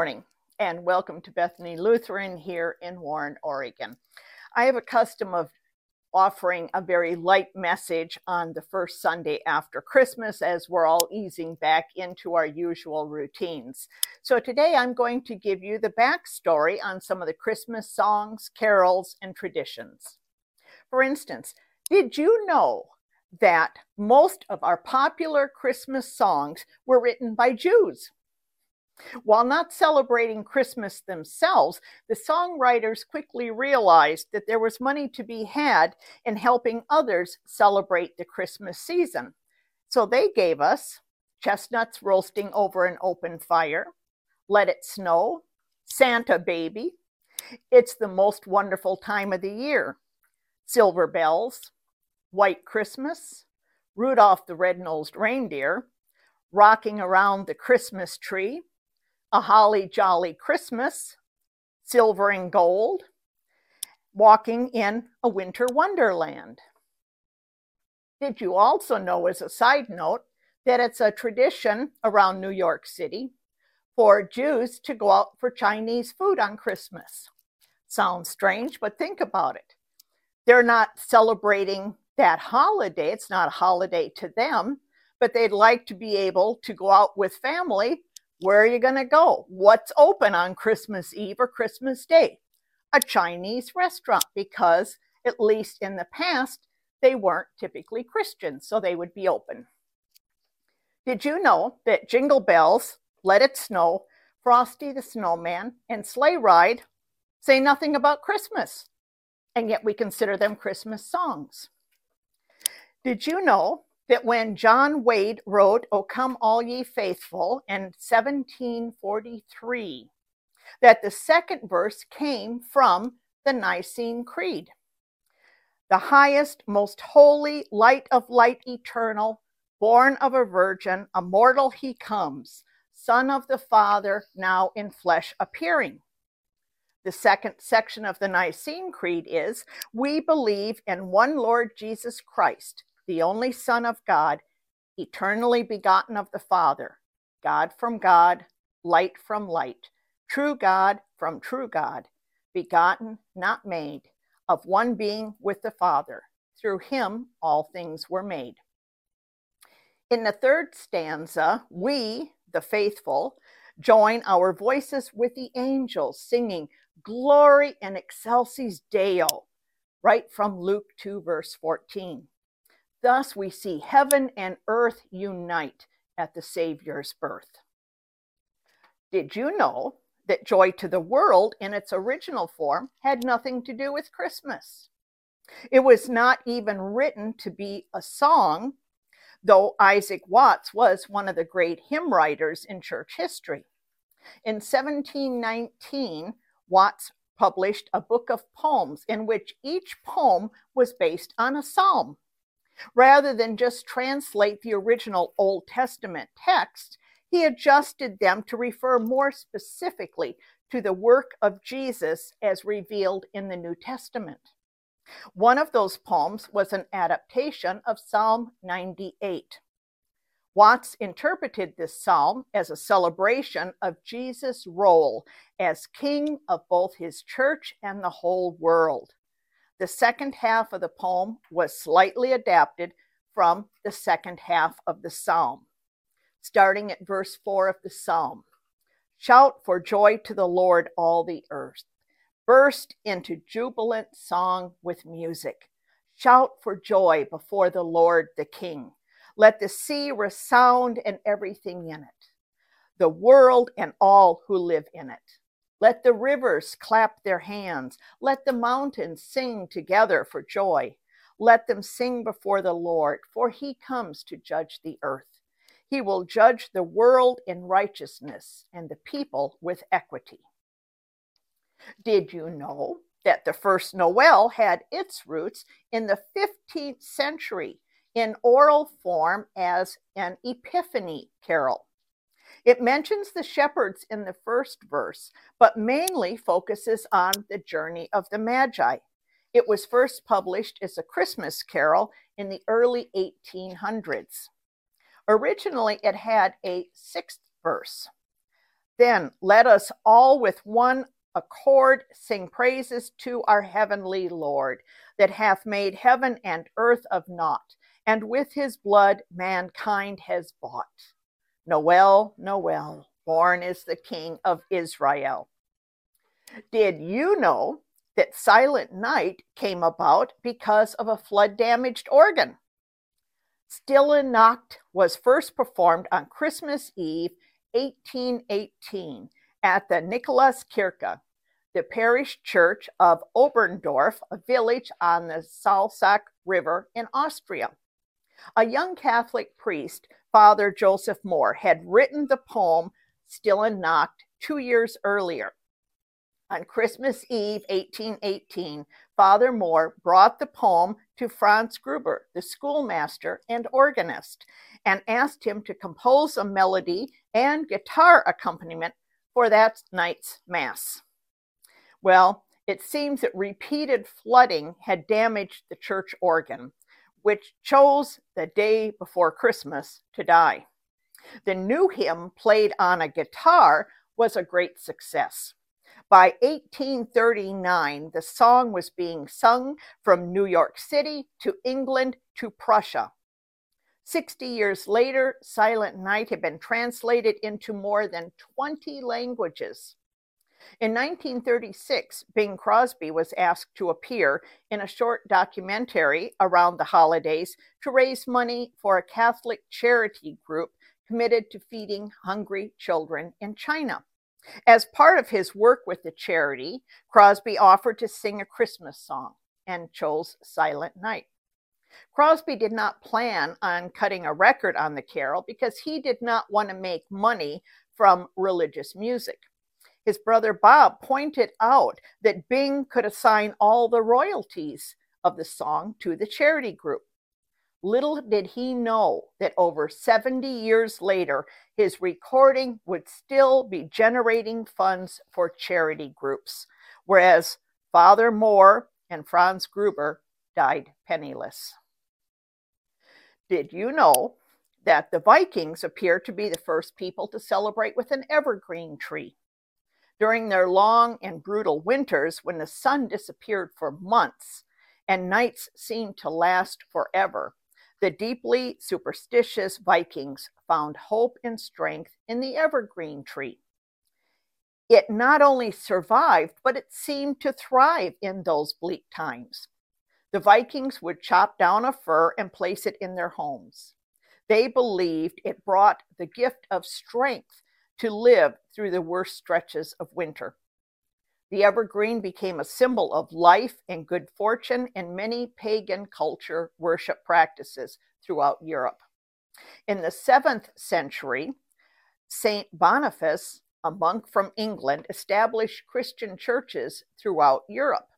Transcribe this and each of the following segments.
Morning and welcome to Bethany Lutheran here in Warren, Oregon. I have a custom of offering a very light message on the first Sunday after Christmas as we're all easing back into our usual routines. So today I'm going to give you the backstory on some of the Christmas songs, carols, and traditions. For instance, did you know that most of our popular Christmas songs were written by Jews? While not celebrating Christmas themselves, the songwriters quickly realized that there was money to be had in helping others celebrate the Christmas season. So they gave us Chestnuts Roasting Over an Open Fire, Let It Snow, Santa Baby, It's the Most Wonderful Time of the Year, Silver Bells, White Christmas, Rudolph the Red-Nosed Reindeer, Rocking Around the Christmas Tree, a holly jolly Christmas, silver and gold, walking in a winter wonderland. Did you also know, as a side note, that it's a tradition around New York City for Jews to go out for Chinese food on Christmas? Sounds strange, but think about it. They're not celebrating that holiday, it's not a holiday to them, but they'd like to be able to go out with family where are you going to go? What's open on Christmas Eve or Christmas Day? A Chinese restaurant, because at least in the past, they weren't typically Christians, so they would be open. Did you know that Jingle Bells, Let It Snow, Frosty the Snowman, and Sleigh Ride say nothing about Christmas, and yet we consider them Christmas songs? Did you know that when John Wade wrote, O Come All Ye Faithful in 1743, that the second verse came from the Nicene Creed. The highest, most holy, light of light eternal, born of a virgin, a mortal he comes, Son of the Father, now in flesh appearing. The second section of the Nicene Creed is We believe in one Lord Jesus Christ the only Son of God, eternally begotten of the Father, God from God, light from light, true God from true God, begotten, not made, of one being with the Father. Through him all things were made. In the third stanza, we, the faithful, join our voices with the angels singing Gloria in Excelsis Deo, right from Luke 2, verse 14. Thus we see heaven and earth unite at the Savior's birth. Did you know that Joy to the World in its original form had nothing to do with Christmas? It was not even written to be a song, though Isaac Watts was one of the great hymn writers in church history. In 1719, Watts published a book of poems in which each poem was based on a psalm. Rather than just translate the original Old Testament text, he adjusted them to refer more specifically to the work of Jesus as revealed in the New Testament. One of those poems was an adaptation of Psalm 98. Watts interpreted this psalm as a celebration of Jesus' role as king of both his church and the whole world. The second half of the poem was slightly adapted from the second half of the psalm, starting at verse 4 of the psalm. Shout for joy to the Lord, all the earth. Burst into jubilant song with music. Shout for joy before the Lord the King. Let the sea resound and everything in it, the world and all who live in it. Let the rivers clap their hands. Let the mountains sing together for joy. Let them sing before the Lord, for he comes to judge the earth. He will judge the world in righteousness and the people with equity. Did you know that the first Noel had its roots in the 15th century in oral form as an Epiphany carol? It mentions the shepherds in the first verse, but mainly focuses on the journey of the Magi. It was first published as a Christmas carol in the early 1800s. Originally, it had a sixth verse. Then let us all with one accord sing praises to our heavenly Lord, that hath made heaven and earth of naught, and with his blood mankind has bought. Noel, Noel, born is the King of Israel. Did you know that Silent Night came about because of a flood damaged organ? Stille Nacht was first performed on Christmas Eve 1818 at the Nikolaskirche, the parish church of Oberndorf, a village on the Salzach River in Austria. A young Catholic priest, Father Joseph Mohr, had written the poem Stille Nacht two years earlier. On Christmas Eve 1818, Father Mohr brought the poem to Franz Gruber, the schoolmaster and organist, and asked him to compose a melody and guitar accompaniment for that night's Mass. Well, it seems that repeated flooding had damaged the church organ, which chose the day before Christmas to die. The new hymn, played on a guitar, was a great success. By 1839, the song was being sung from New York City to England to Prussia. 60 years later, Silent Night had been translated into more than 20 languages. In 1936, Bing Crosby was asked to appear in a short documentary around the holidays to raise money for a Catholic charity group committed to feeding hungry children in China. As part of his work with the charity, Crosby offered to sing a Christmas song and chose Silent Night. Crosby did not plan on cutting a record on the carol because he did not want to make money from religious music. His brother Bob pointed out that Bing could assign all the royalties of the song to the charity group. Little did he know that over 70 years later, his recording would still be generating funds for charity groups, whereas Father Mohr and Franz Gruber died penniless. Did you know that the Vikings appear to be the first people to celebrate with an evergreen tree? During their long and brutal winters, when the sun disappeared for months and nights seemed to last forever, the deeply superstitious Vikings found hope and strength in the evergreen tree. It not only survived, but it seemed to thrive in those bleak times. The Vikings would chop down a fir and place it in their homes. They believed it brought the gift of strength to live through the worst stretches of winter. The evergreen became a symbol of life and good fortune in many pagan culture worship practices throughout Europe. In the seventh century, Saint Boniface, a monk from England, established Christian churches throughout Europe.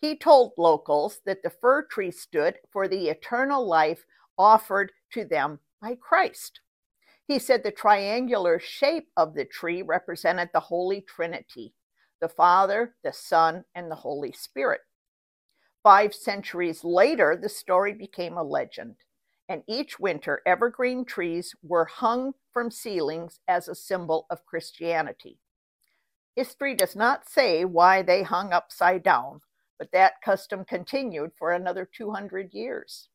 He told locals that the fir tree stood for the eternal life offered to them by Christ. He said the triangular shape of the tree represented the Holy Trinity the Father, the Son, and the Holy Spirit. Five centuries later, the story became a legend, and each winter, evergreen trees were hung from ceilings as a symbol of Christianity. History does not say why they hung upside down, but that custom continued for another 200 years.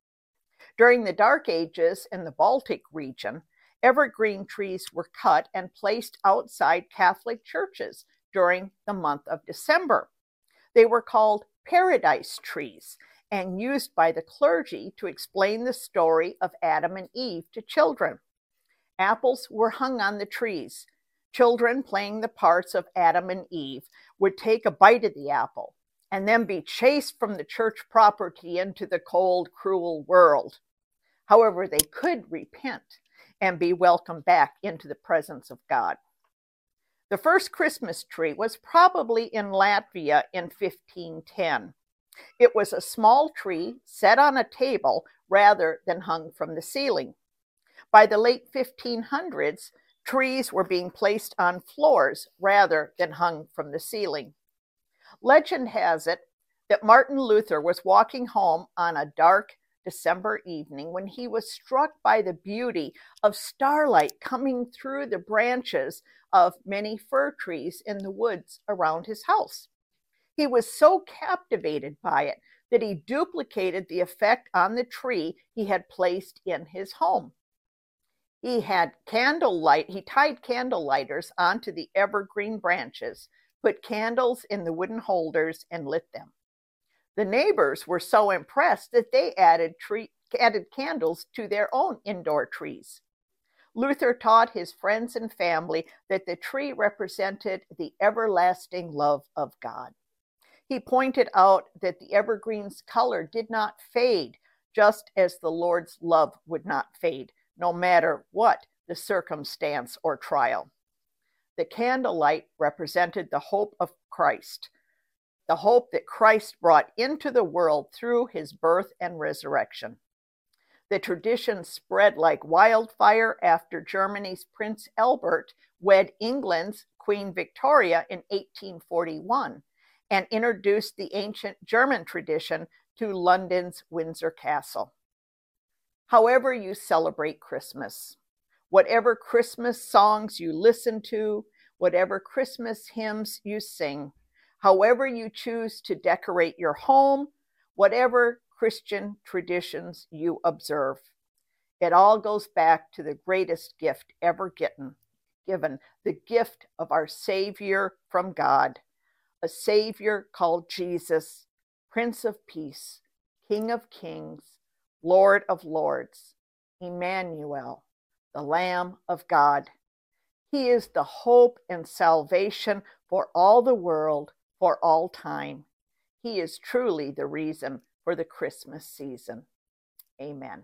During the Dark Ages in the Baltic region, evergreen trees were cut and placed outside Catholic churches during the month of December. They were called paradise trees and used by the clergy to explain the story of Adam and Eve to children. Apples were hung on the trees. Children playing the parts of Adam and Eve would take a bite of the apple and then be chased from the church property into the cold, cruel world. However, they could repent and be welcomed back into the presence of God. The first Christmas tree was probably in Latvia in 1510. It was a small tree set on a table rather than hung from the ceiling. By the late 1500s, trees were being placed on floors rather than hung from the ceiling. Legend has it that Martin Luther was walking home on a dark December evening when he was struck by the beauty of starlight coming through the branches of many fir trees in the woods around his house. He was so captivated by it that he duplicated the effect on the tree he had placed in his home. He had candle light, he tied candle lighters onto the evergreen branches, put candles in the wooden holders, and lit them. The neighbors were so impressed that they added, tree, added candles to their own indoor trees. Luther taught his friends and family that the tree represented the everlasting love of God. He pointed out that the evergreen's color did not fade, just as the Lord's love would not fade, no matter what the circumstance or trial. The candlelight represented the hope of Christ, the hope that Christ brought into the world through his birth and resurrection. The tradition spread like wildfire after Germany's Prince Albert wed England's Queen Victoria in 1841 and introduced the ancient German tradition to London's Windsor Castle. However, you celebrate Christmas, whatever Christmas songs you listen to, whatever Christmas hymns you sing, however you choose to decorate your home, whatever Christian traditions you observe. It all goes back to the greatest gift ever given, given the gift of our Savior from God, a Savior called Jesus, Prince of Peace, King of Kings, Lord of Lords, Emmanuel, the Lamb of God. He is the hope and salvation for all the world for all time. He is truly the reason for the Christmas season. Amen.